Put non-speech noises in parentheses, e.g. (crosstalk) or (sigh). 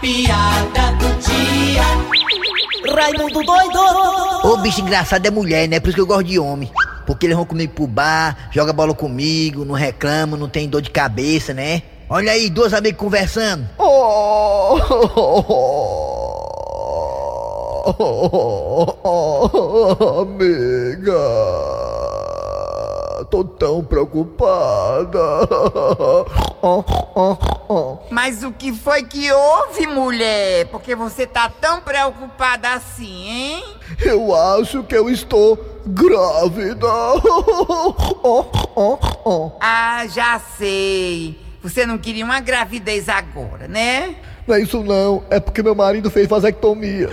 piada do dia. Raimundo doido! Ô, bicho engraçado é mulher, né? Por isso que eu gosto de homem. Porque eles vão comigo pro bar, joga bola comigo, não reclamam, não tem dor de cabeça, né? Olha aí, duas amigas conversando. Amiga, tô tão preocupada. Mas o que foi que houve, mulher? Porque você tá tão preocupada assim, hein? Eu acho que eu estou grávida. (laughs) Ah, já sei. Você não queria uma gravidez agora, né? Não é isso não, é porque meu marido fez vasectomia.